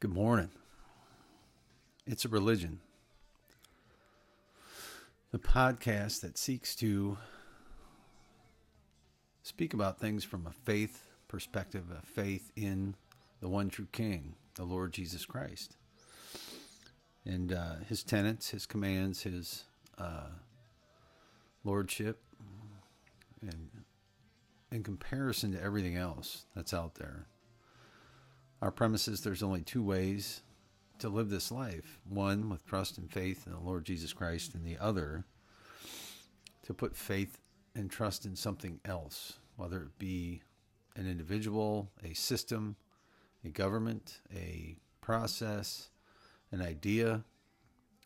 Good morning. It's a religion. The podcast that seeks to speak about things from a faith perspective, a faith in the one true King, the Lord Jesus Christ. And uh, his tenets, his commands, his uh, lordship, and in comparison to everything else that's out there. Our premise is there's only two ways to live this life one with trust and faith in the Lord Jesus Christ, and the other to put faith and trust in something else, whether it be an individual, a system, a government, a process, an idea.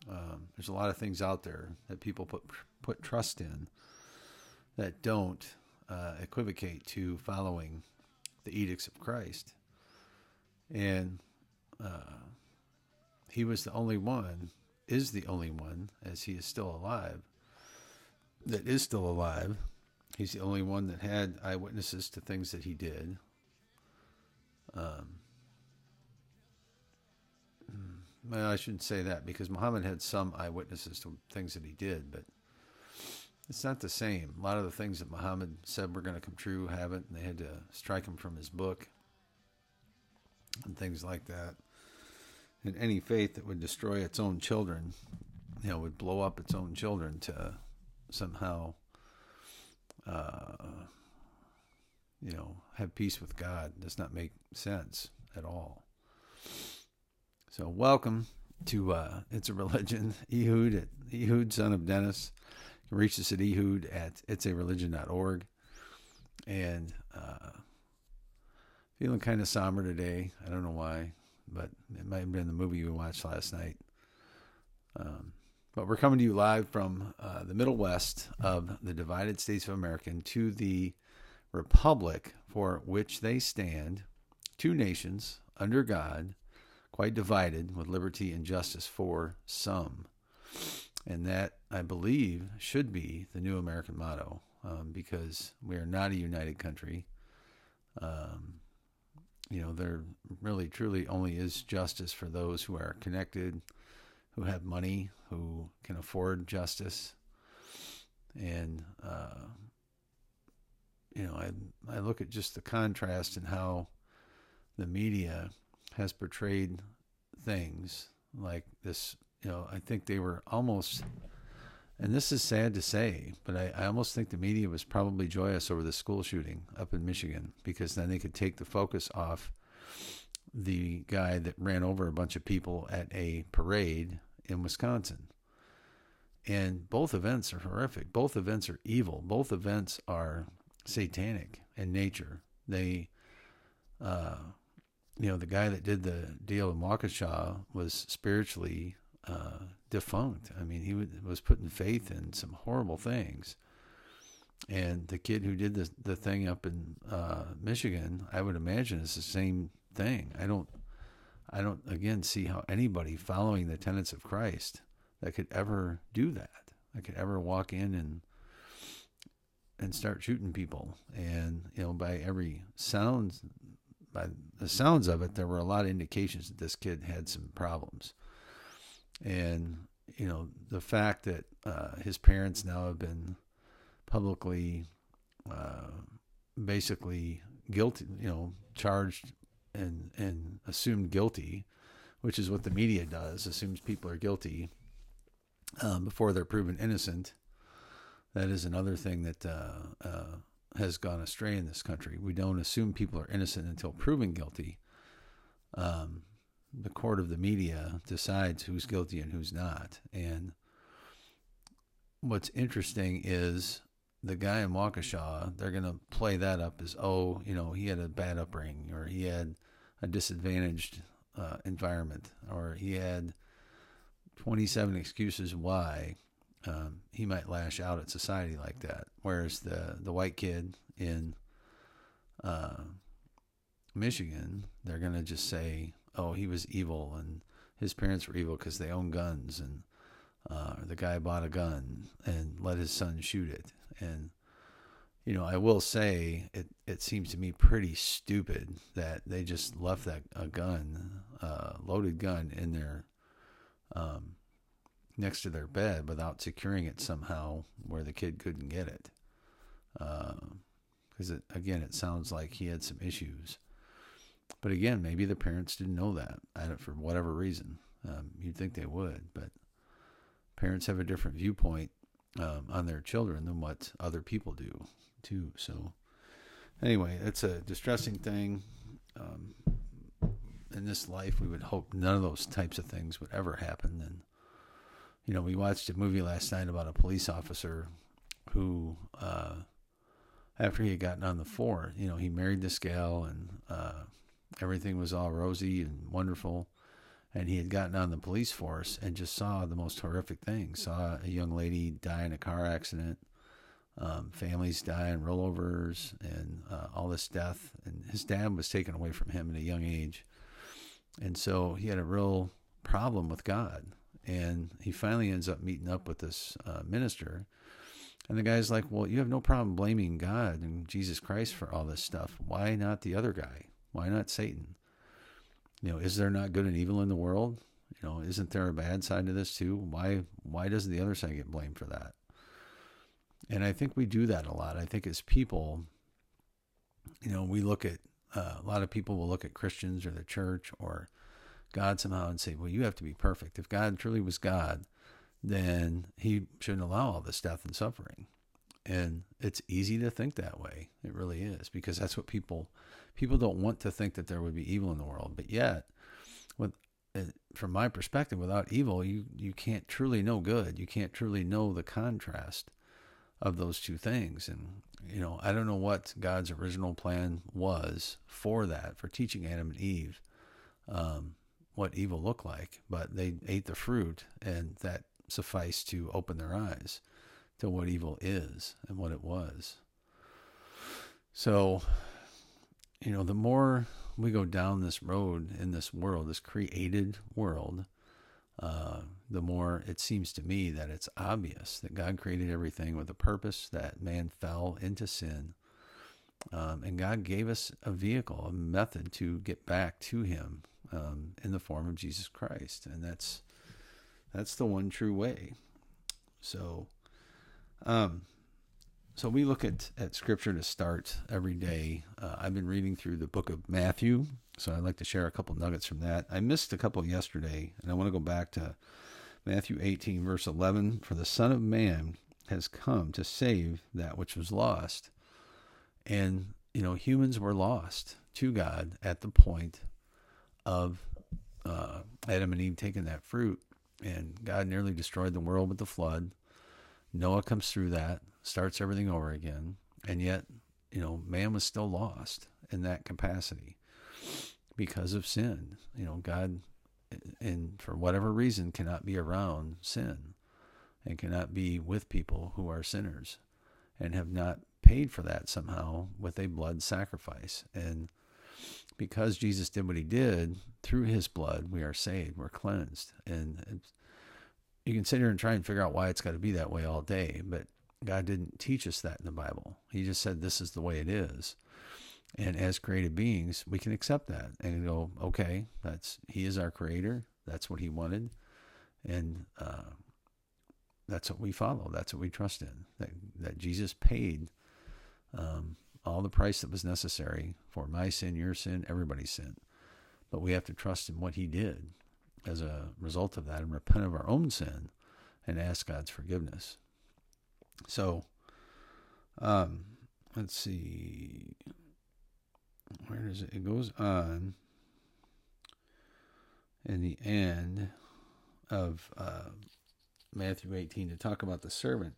Um, there's a lot of things out there that people put put trust in that don't uh, equivocate to following the edicts of Christ. And uh, he was the only one, is the only one, as he is still alive, that is still alive. He's the only one that had eyewitnesses to things that he did. Um, hmm, well, I shouldn't say that because Muhammad had some eyewitnesses to things that he did, but it's not the same. A lot of the things that Muhammad said were going to come true haven't, and they had to strike him from his book and things like that. And any faith that would destroy its own children, you know, would blow up its own children to somehow, uh, you know, have peace with God does not make sense at all. So, welcome to uh, It's a Religion. Ehud, at, Ehud, son of Dennis. You can reach us at Ehud at itsareligion.org. And uh, feeling kind of somber today. I don't know why, but it might have been the movie we watched last night. Um, but we're coming to you live from uh, the Middle West of the divided states of America to the republic for which they stand, two nations under God, quite divided with liberty and justice for some. And that, I believe, should be the new American motto um, because we are not a united country. Um, you know, there really truly only is justice for those who are connected, who have money, who can afford justice. And, uh, you know, I, I look at just the contrast in how the media has portrayed things like this. You know, I think they were almost and this is sad to say, but I, I, almost think the media was probably joyous over the school shooting up in Michigan because then they could take the focus off the guy that ran over a bunch of people at a parade in Wisconsin. And both events are horrific. Both events are evil. Both events are satanic in nature. They, uh, you know, the guy that did the deal in Waukesha was spiritually uh, defunct. I mean, he was putting faith in some horrible things. And the kid who did the the thing up in uh, Michigan, I would imagine is the same thing. I don't, I don't again see how anybody following the tenets of Christ that could ever do that. I could ever walk in and and start shooting people. And you know, by every sound, by the sounds of it, there were a lot of indications that this kid had some problems and you know the fact that uh, his parents now have been publicly uh, basically guilty you know charged and and assumed guilty which is what the media does assumes people are guilty um, before they're proven innocent that is another thing that uh, uh has gone astray in this country. We don't assume people are innocent until proven guilty. Um, the court of the media decides who's guilty and who's not. And what's interesting is the guy in Waukesha, they're going to play that up as, oh, you know, he had a bad upbringing or he had a disadvantaged uh, environment or he had 27 excuses why um, he might lash out at society like that. Whereas the, the white kid in uh, Michigan, they're going to just say, oh, he was evil and his parents were evil because they own guns and uh, the guy bought a gun and let his son shoot it. And, you know, I will say it, it seems to me pretty stupid that they just left that a gun a loaded gun in their um, next to their bed without securing it somehow where the kid couldn't get it. Because uh, it, again, it sounds like he had some issues. But again, maybe the parents didn't know that for whatever reason. Um, you'd think they would, but parents have a different viewpoint um, on their children than what other people do, too. So, anyway, it's a distressing thing. Um, in this life, we would hope none of those types of things would ever happen. And you know, we watched a movie last night about a police officer who, uh, after he had gotten on the force, you know, he married this gal and uh, everything was all rosy and wonderful. And he had gotten on the police force and just saw the most horrific things. Saw a young lady die in a car accident, um, families die in rollovers, and uh, all this death. And his dad was taken away from him at a young age. And so he had a real problem with God and he finally ends up meeting up with this uh, minister. And the guy's like, Well, you have no problem blaming God and Jesus Christ for all this stuff. Why not the other guy? Why not Satan? You know, is there not good and evil in the world? You know, isn't there a bad side to this too? Why why doesn't the other side get blamed for that? And I think we do that a lot. I think as people, you know, we look at uh, a lot of people will look at Christians or the church or God somehow and say, well, you have to be perfect. If God truly was God, then he shouldn't allow all this death and suffering. And it's easy to think that way. It really is because that's what people people don't want to think that there would be evil in the world. But yet, with uh, from my perspective, without evil, you you can't truly know good. You can't truly know the contrast of those two things. And you know, I don't know what God's original plan was for that, for teaching Adam and Eve. Um, what evil looked like, but they ate the fruit, and that sufficed to open their eyes to what evil is and what it was. So, you know, the more we go down this road in this world, this created world, uh, the more it seems to me that it's obvious that God created everything with a purpose, that man fell into sin. Um, and God gave us a vehicle, a method to get back to Him um, in the form of Jesus Christ, and that's that's the one true way. So, um, so we look at at Scripture to start every day. Uh, I've been reading through the book of Matthew, so I'd like to share a couple nuggets from that. I missed a couple yesterday, and I want to go back to Matthew 18, verse 11. For the Son of Man has come to save that which was lost, and you know humans were lost to God at the point of uh, Adam and Eve taking that fruit, and God nearly destroyed the world with the flood. Noah comes through that, starts everything over again, and yet, you know, man was still lost in that capacity because of sin. You know, God, and for whatever reason, cannot be around sin and cannot be with people who are sinners and have not paid for that somehow with a blood sacrifice. And because Jesus did what he did through his blood, we are saved, we're cleansed. And you can sit here and try and figure out why it's got to be that way all day, but God didn't teach us that in the Bible. He just said this is the way it is. And as created beings, we can accept that and go, okay, that's he is our creator. That's what he wanted. And uh, that's what we follow. That's what we trust in. That that Jesus paid um, all the price that was necessary for my sin, your sin, everybody's sin. But we have to trust in what he did as a result of that and repent of our own sin and ask God's forgiveness. So, um, let's see. Where does it? It goes on in the end of uh, Matthew 18 to talk about the servant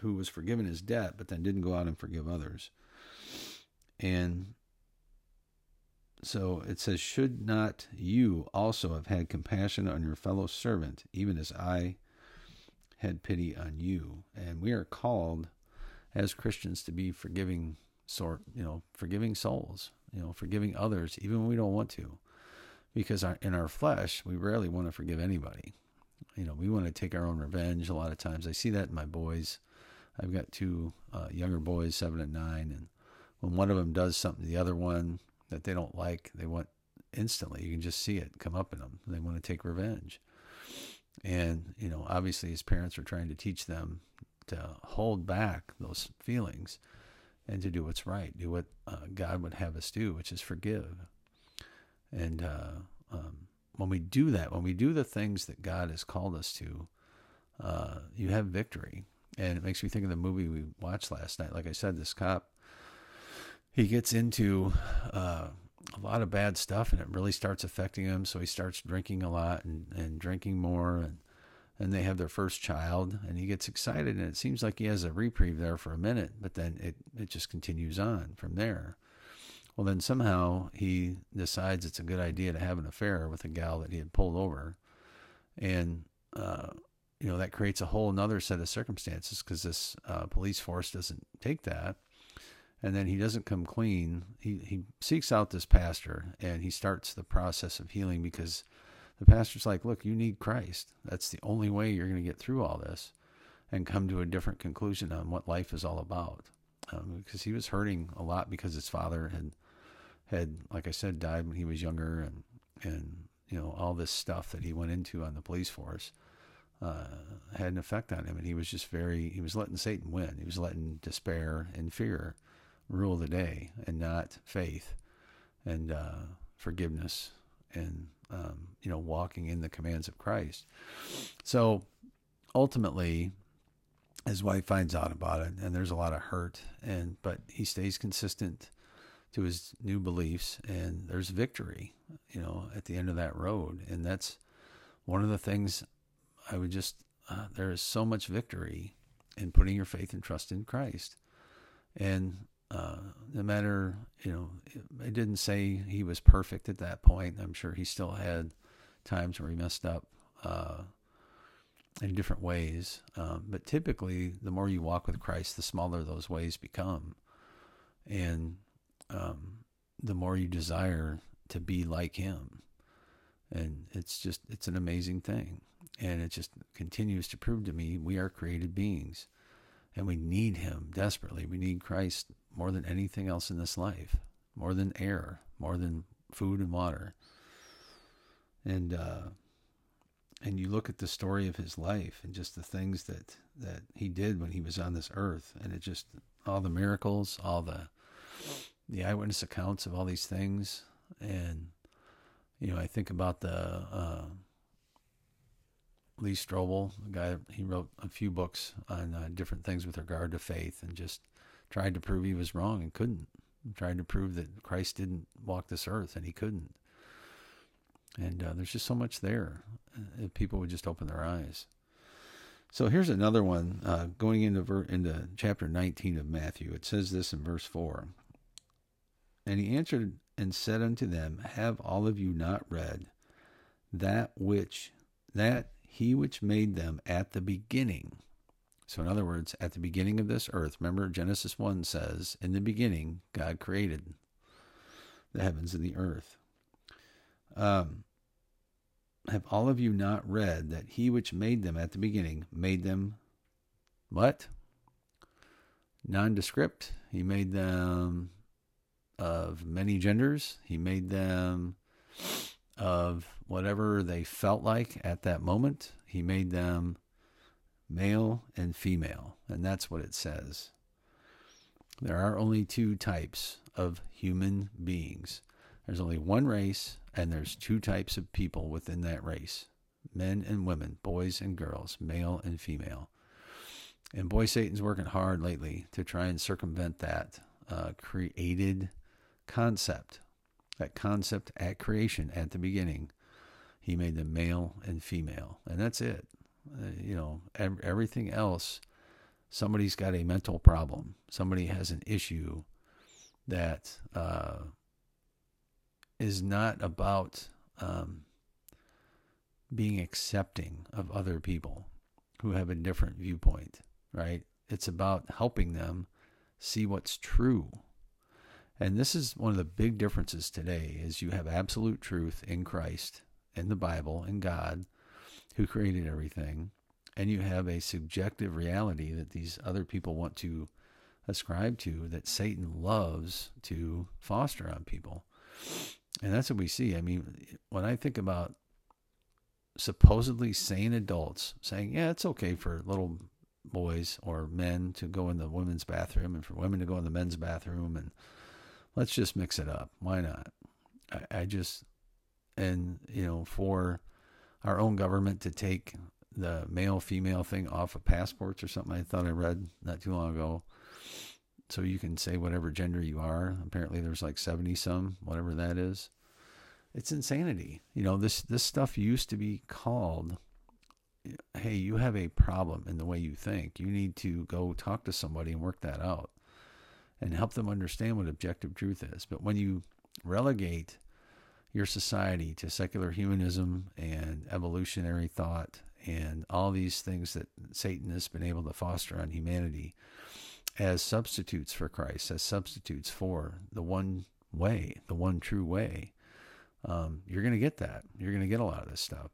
who was forgiven his debt, but then didn't go out and forgive others. And so it says, Should not you also have had compassion on your fellow servant, even as I had pity on you? And we are called as Christians to be forgiving sort, you know, forgiving souls, you know, forgiving others, even when we don't want to. Because our, in our flesh, we rarely want to forgive anybody. You know, we want to take our own revenge a lot of times. I see that in my boys. I've got two uh, younger boys, seven and nine, and when one of them does something the other one that they don't like, they want instantly. You can just see it come up in them. They want to take revenge. And, you know, obviously his parents are trying to teach them to hold back those feelings and to do what's right, do what uh, God would have us do, which is forgive. And uh, um, when we do that, when we do the things that God has called us to, uh, you have victory. And it makes me think of the movie we watched last night. Like I said, this cop, he gets into uh, a lot of bad stuff and it really starts affecting him. So he starts drinking a lot and, and drinking more. And, and they have their first child and he gets excited. And it seems like he has a reprieve there for a minute, but then it, it just continues on from there. Well, then somehow he decides it's a good idea to have an affair with a gal that he had pulled over. And, uh, you know, that creates a whole another set of circumstances because this uh, police force doesn't take that and then he doesn't come clean. He he seeks out this pastor and he starts the process of healing because the pastor's like, "Look, you need Christ. That's the only way you're going to get through all this and come to a different conclusion on what life is all about." Um, because he was hurting a lot because his father had had like I said died when he was younger and and you know all this stuff that he went into on the police force uh, had an effect on him and he was just very he was letting Satan win. He was letting despair and fear rule the day and not faith and uh, forgiveness and um, you know walking in the commands of Christ. So ultimately, his wife finds out about it, and there's a lot of hurt. And but he stays consistent to his new beliefs, and there's victory. You know, at the end of that road, and that's one of the things I would just. Uh, there is so much victory in putting your faith and trust in Christ. And uh, no matter, you know, it didn't say he was perfect at that point. I'm sure he still had times where he messed up uh, in different ways. Um, but typically, the more you walk with Christ, the smaller those ways become. And um, the more you desire to be like him. And it's just, it's an amazing thing. And it just continues to prove to me we are created beings and we need him desperately. We need Christ more than anything else in this life, more than air, more than food and water. And uh, and you look at the story of his life and just the things that that he did when he was on this earth, and it just all the miracles, all the the eyewitness accounts of all these things, and you know I think about the uh, Lee Strobel, the guy he wrote a few books on uh, different things with regard to faith, and just tried to prove he was wrong and couldn't. Tried to prove that Christ didn't walk this earth and he couldn't. And uh, there's just so much there uh, if people would just open their eyes. So here's another one uh, going into ver- into chapter 19 of Matthew. It says this in verse 4. And he answered and said unto them, Have all of you not read that which that he which made them at the beginning so, in other words, at the beginning of this earth, remember Genesis 1 says, In the beginning, God created the heavens and the earth. Um, have all of you not read that he which made them at the beginning made them what? Nondescript. He made them of many genders. He made them of whatever they felt like at that moment. He made them male and female, and that's what it says. There are only two types of human beings. There's only one race, and there's two types of people within that race men and women, boys and girls, male and female. And boy, Satan's working hard lately to try and circumvent that uh, created concept. That concept at creation, at the beginning, he made them male and female. And that's it. Uh, you know, ev- everything else, somebody's got a mental problem. Somebody has an issue that uh, is not about um, being accepting of other people who have a different viewpoint, right? It's about helping them see what's true. And this is one of the big differences today is you have absolute truth in Christ, in the Bible, in God, who created everything, and you have a subjective reality that these other people want to ascribe to that Satan loves to foster on people. And that's what we see. I mean, when I think about supposedly sane adults saying, yeah, it's okay for little boys or men to go in the women's bathroom and for women to go in the men's bathroom and let's just mix it up. Why not? I, I just, and, you know, for our own government to take the male female thing off of passports or something I thought I read not too long ago. So you can say whatever gender you are. Apparently there's like 70 some, whatever that is. It's insanity. You know, this this stuff used to be called hey, you have a problem in the way you think. You need to go talk to somebody and work that out and help them understand what objective truth is. But when you relegate your society to secular humanism and evolutionary thought and all these things that Satan has been able to foster on humanity as substitutes for Christ, as substitutes for the one way, the one true way, um, you're going to get that. You're going to get a lot of this stuff.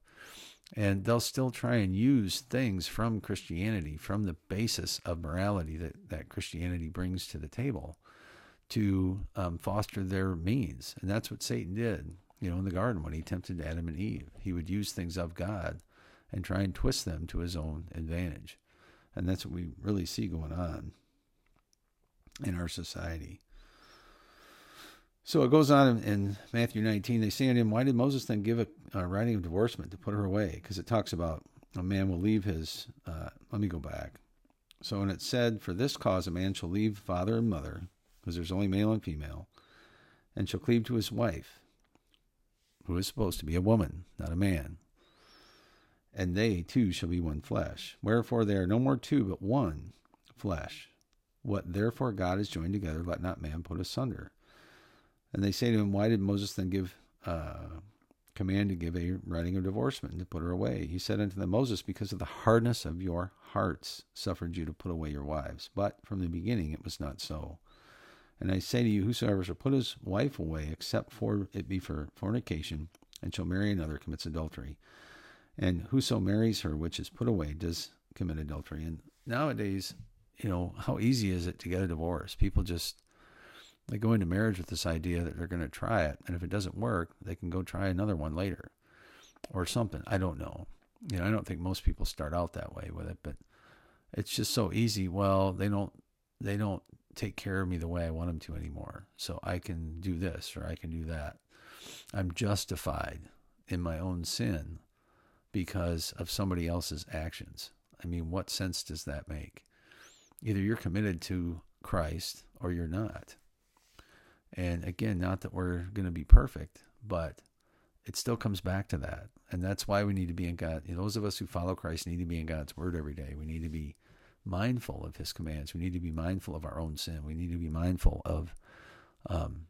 And they'll still try and use things from Christianity, from the basis of morality that, that Christianity brings to the table, to um, foster their means. And that's what Satan did, you know, in the garden when he tempted Adam and Eve. He would use things of God and try and twist them to his own advantage. And that's what we really see going on in our society. So it goes on in, in Matthew 19. They say unto him, Why did Moses then give a, a writing of divorcement to put her away? Because it talks about a man will leave his. Uh, let me go back. So when it said, For this cause a man shall leave father and mother, because there's only male and female, and shall cleave to his wife, who is supposed to be a woman, not a man and they two shall be one flesh. Wherefore they are no more two, but one flesh. What therefore God has joined together, let not man put asunder. And they say to him, Why did Moses then give uh, command to give a writing of divorcement and to put her away? He said unto them, Moses, because of the hardness of your hearts, suffered you to put away your wives. But from the beginning it was not so. And I say to you, whosoever shall put his wife away, except for it be for fornication, and shall marry another, commits adultery. And whoso marries her, which is put away, does commit adultery. And nowadays, you know, how easy is it to get a divorce? People just they go into marriage with this idea that they're going to try it, and if it doesn't work, they can go try another one later, or something. I don't know. You know, I don't think most people start out that way with it, but it's just so easy. Well, they don't they don't take care of me the way I want them to anymore, so I can do this or I can do that. I'm justified in my own sin because of somebody else's actions. I mean, what sense does that make? Either you're committed to Christ or you're not. And again, not that we're going to be perfect, but it still comes back to that. And that's why we need to be in God. You know, those of us who follow Christ need to be in God's word every day. We need to be mindful of his commands. We need to be mindful of our own sin. We need to be mindful of um,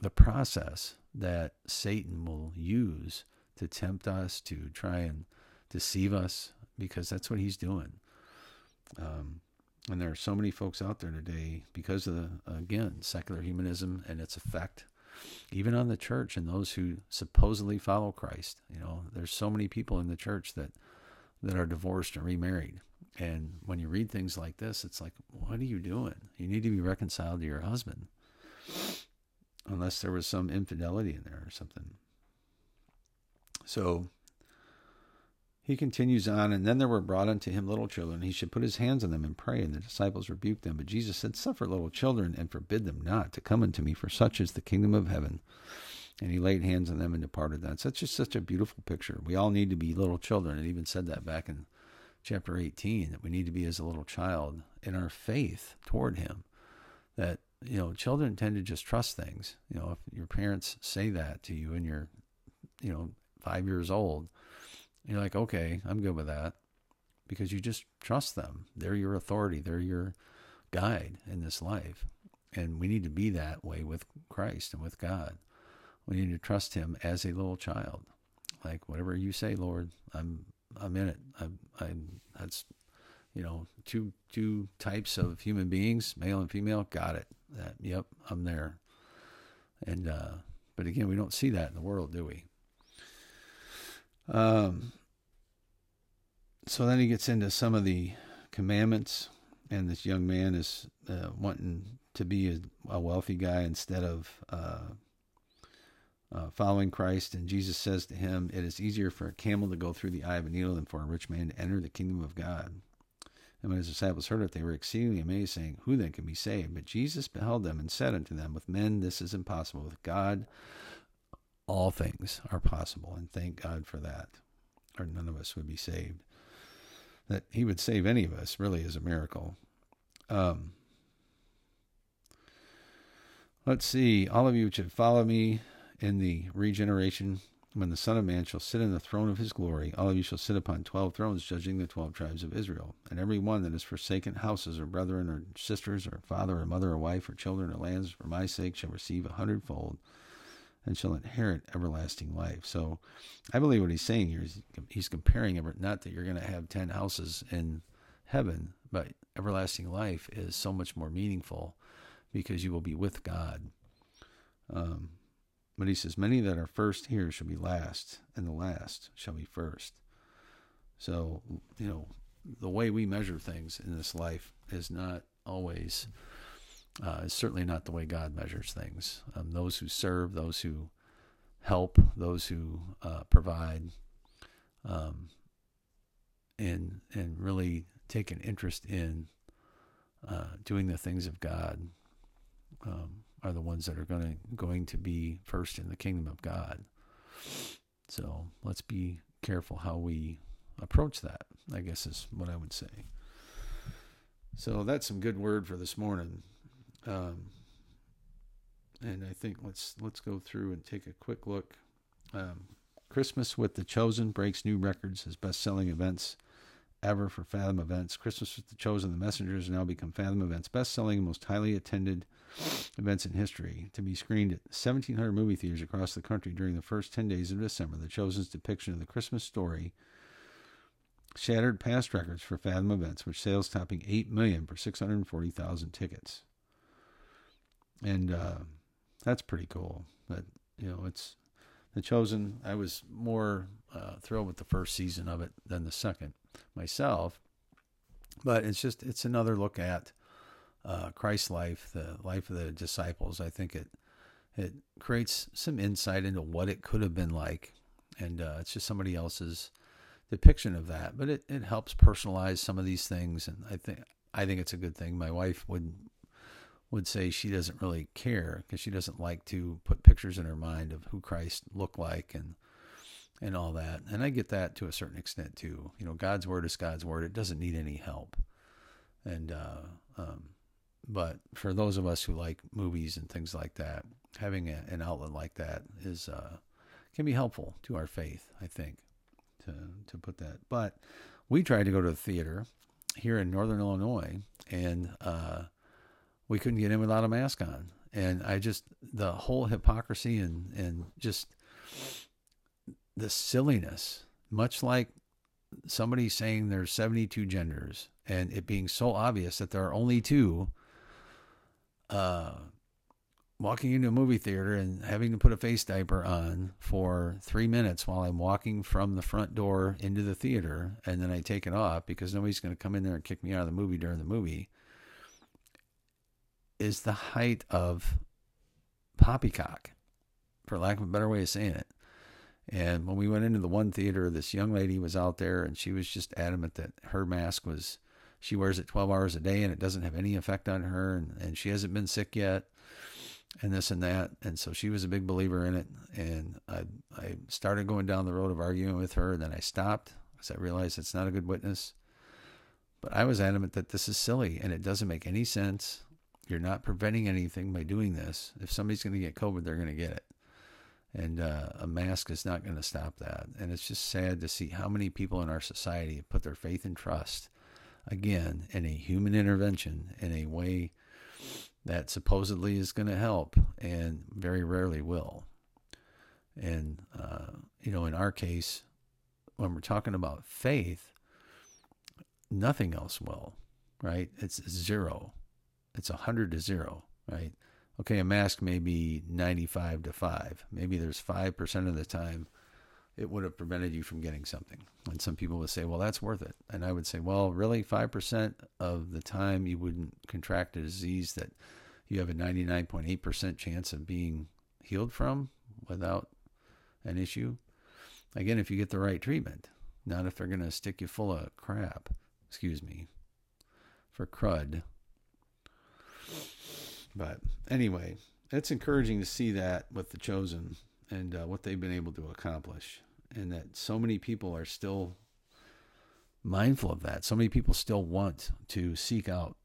the process that Satan will use to tempt us, to try and deceive us, because that's what he's doing. Um, and there are so many folks out there today because of the, again, secular humanism and its effect, even on the church and those who supposedly follow Christ. You know, there's so many people in the church that that are divorced and remarried. And when you read things like this, it's like, what are you doing? You need to be reconciled to your husband. Unless there was some infidelity in there or something. So he continues on, and then there were brought unto him little children. He should put his hands on them and pray, and the disciples rebuked them. But Jesus said, Suffer little children, and forbid them not to come unto me, for such is the kingdom of heaven. And he laid hands on them and departed. That's just such a beautiful picture. We all need to be little children. It even said that back in chapter 18 that we need to be as a little child in our faith toward him. That, you know, children tend to just trust things. You know, if your parents say that to you and you're, you know, five years old, you're like, okay, I'm good with that because you just trust them. They're your authority, they're your guide in this life. And we need to be that way with Christ and with God. We need to trust Him as a little child. Like whatever you say, Lord, I'm I'm in it. I'm, I'm that's you know two two types of human beings, male and female. Got it. That yep, I'm there. And uh, but again, we don't see that in the world, do we? Um, so then he gets into some of the commandments, and this young man is uh, wanting to be a, a, wealthy guy instead of uh, uh, following Christ. And Jesus says to him, It is easier for a camel to go through the eye of a needle than for a rich man to enter the kingdom of God. And when his disciples heard it, they were exceedingly amazed, saying, Who then can be saved? But Jesus beheld them and said unto them, With men this is impossible. With God all things are possible. And thank God for that, or none of us would be saved. That he would save any of us really is a miracle. Um, let's see. All of you have followed me in the regeneration, when the Son of Man shall sit in the throne of his glory, all of you shall sit upon twelve thrones, judging the twelve tribes of Israel. And every one that has forsaken houses, or brethren, or sisters, or father, or mother, or wife, or children, or lands, for my sake, shall receive a hundredfold and shall inherit everlasting life. So I believe what he's saying here is he's comparing it, not that you're going to have 10 houses in heaven, but everlasting life is so much more meaningful because you will be with God. Um, but he says, Many that are first here shall be last, and the last shall be first. So, you know, the way we measure things in this life is not always uh, is certainly not the way God measures things. Um, those who serve, those who help, those who uh, provide, um, and and really take an interest in uh, doing the things of God um, are the ones that are going to going to be first in the kingdom of God. So let's be careful how we approach that. I guess is what I would say. So that's some good word for this morning. Um, and I think let's let's go through and take a quick look. Um, Christmas with the Chosen breaks new records as best-selling events ever for Fathom Events. Christmas with the Chosen, the Messengers now become Fathom Events best-selling and most highly attended events in history. To be screened at 1,700 movie theaters across the country during the first 10 days of December, the Chosen's depiction of the Christmas story shattered past records for Fathom Events, with sales topping 8 million for 640,000 tickets and uh, that's pretty cool. But you know, it's the chosen. I was more uh, thrilled with the first season of it than the second myself. But it's just it's another look at uh, Christ's life, the life of the disciples. I think it it creates some insight into what it could have been like, and uh, it's just somebody else's depiction of that. But it, it helps personalize some of these things, and I think I think it's a good thing. My wife would would say she doesn't really care because she doesn't like to put pictures in her mind of who Christ looked like and and all that. And I get that to a certain extent too. You know, God's word is God's word. It doesn't need any help. And uh, um, but for those of us who like movies and things like that, having a, an outlet like that is uh, can be helpful to our faith. I think to to put that. But we tried to go to the theater here in Northern Illinois, and uh, we couldn't get in without a mask on. And I just the whole hypocrisy and and just the silliness, much like somebody saying there's 72 genders and it being so obvious that there are only two uh, walking into a movie theater and having to put a face diaper on for three minutes while I'm walking from the front door into the theater, and then I take it off because nobody's going to come in there and kick me out of the movie during the movie is the height of poppycock, for lack of a better way of saying it. And when we went into the one theater, this young lady was out there and she was just adamant that her mask was, she wears it 12 hours a day and it doesn't have any effect on her and, and she hasn't been sick yet and this and that. And so she was a big believer in it. And I, I started going down the road of arguing with her. And then I stopped because I realized it's not a good witness. But I was adamant that this is silly and it doesn't make any sense. You're not preventing anything by doing this. If somebody's going to get COVID, they're going to get it. And uh, a mask is not going to stop that. And it's just sad to see how many people in our society have put their faith and trust, again, in a human intervention in a way that supposedly is going to help and very rarely will. And, uh, you know, in our case, when we're talking about faith, nothing else will, right? It's zero it's a 100 to 0, right? Okay, a mask may be 95 to 5. Maybe there's 5% of the time it would have prevented you from getting something. And some people would say, well, that's worth it. And I would say, well, really, 5% of the time you wouldn't contract a disease that you have a 99.8% chance of being healed from? without an issue. Again, if you get the right treatment, not if they're going to stick you full of crap, excuse me, for crud. But anyway, it's encouraging to see that with the chosen and uh, what they've been able to accomplish, and that so many people are still mindful of that. So many people still want to seek out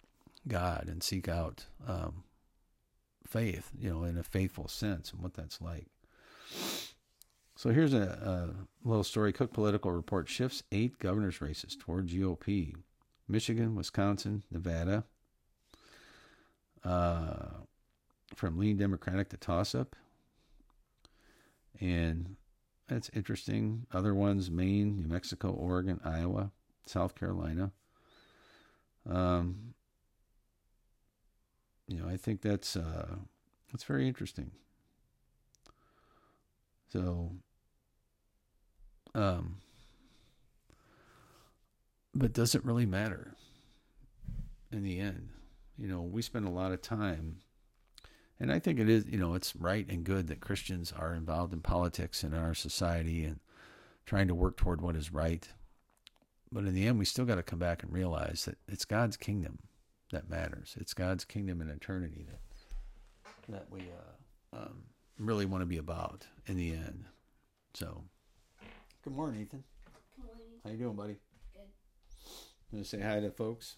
God and seek out um, faith, you know, in a faithful sense and what that's like. So here's a, a little story. Cook Political Report shifts eight governor's races toward GOP. Michigan, Wisconsin, Nevada. Uh, from lean Democratic to toss up. And that's interesting. Other ones Maine, New Mexico, Oregon, Iowa, South Carolina. Um, you know, I think that's uh, that's very interesting. So, um, but does it really matter in the end? You know, we spend a lot of time, and I think it is, you know, it's right and good that Christians are involved in politics and in our society and trying to work toward what is right. But in the end, we still got to come back and realize that it's God's kingdom that matters. It's God's kingdom in eternity that that we uh, um, really want to be about in the end. So, good morning, Ethan. Good morning. How you doing, buddy? Good. Gonna say hi to folks.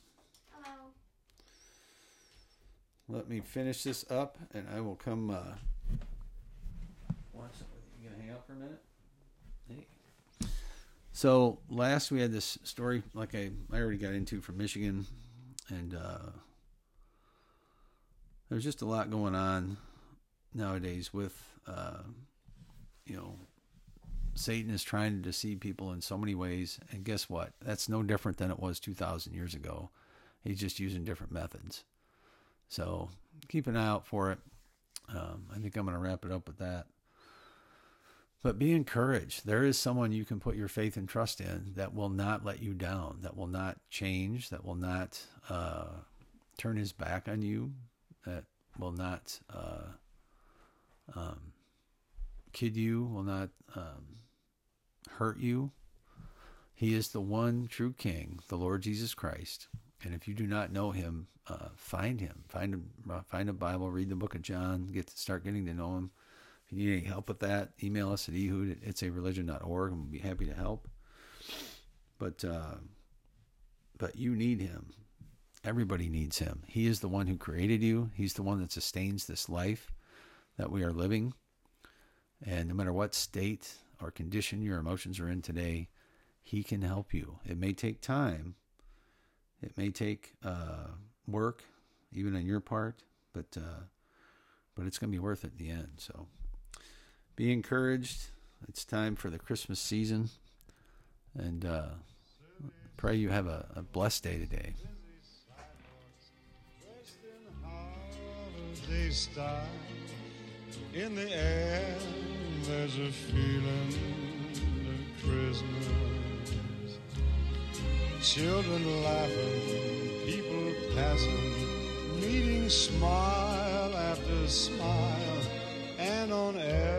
Let me finish this up, and I will come uh, watch it you. You gonna hang out for a minute? Hey. So last we had this story, like I, I already got into from Michigan, and uh, there's just a lot going on nowadays with, uh, you know, Satan is trying to deceive people in so many ways, and guess what? That's no different than it was 2,000 years ago. He's just using different methods. So keep an eye out for it. Um, I think I'm going to wrap it up with that. But be encouraged. There is someone you can put your faith and trust in that will not let you down, that will not change, that will not uh, turn his back on you, that will not uh, um, kid you, will not um, hurt you. He is the one true King, the Lord Jesus Christ. And if you do not know him, uh, find him. Find him. uh, Find a Bible. Read the Book of John. Get to start getting to know him. If you need any help with that, email us at ehud at it's a religion.org and we'll be happy to help. But uh, but you need him. Everybody needs him. He is the one who created you. He's the one that sustains this life that we are living. And no matter what state or condition your emotions are in today, he can help you. It may take time. It may take uh, work, even on your part, but uh, but it's going to be worth it in the end. So be encouraged. It's time for the Christmas season, and uh, pray you have a, a blessed day today. In the air, there's a feeling of Christmas. Children laughing, people passing, meeting smile after smile, and on street.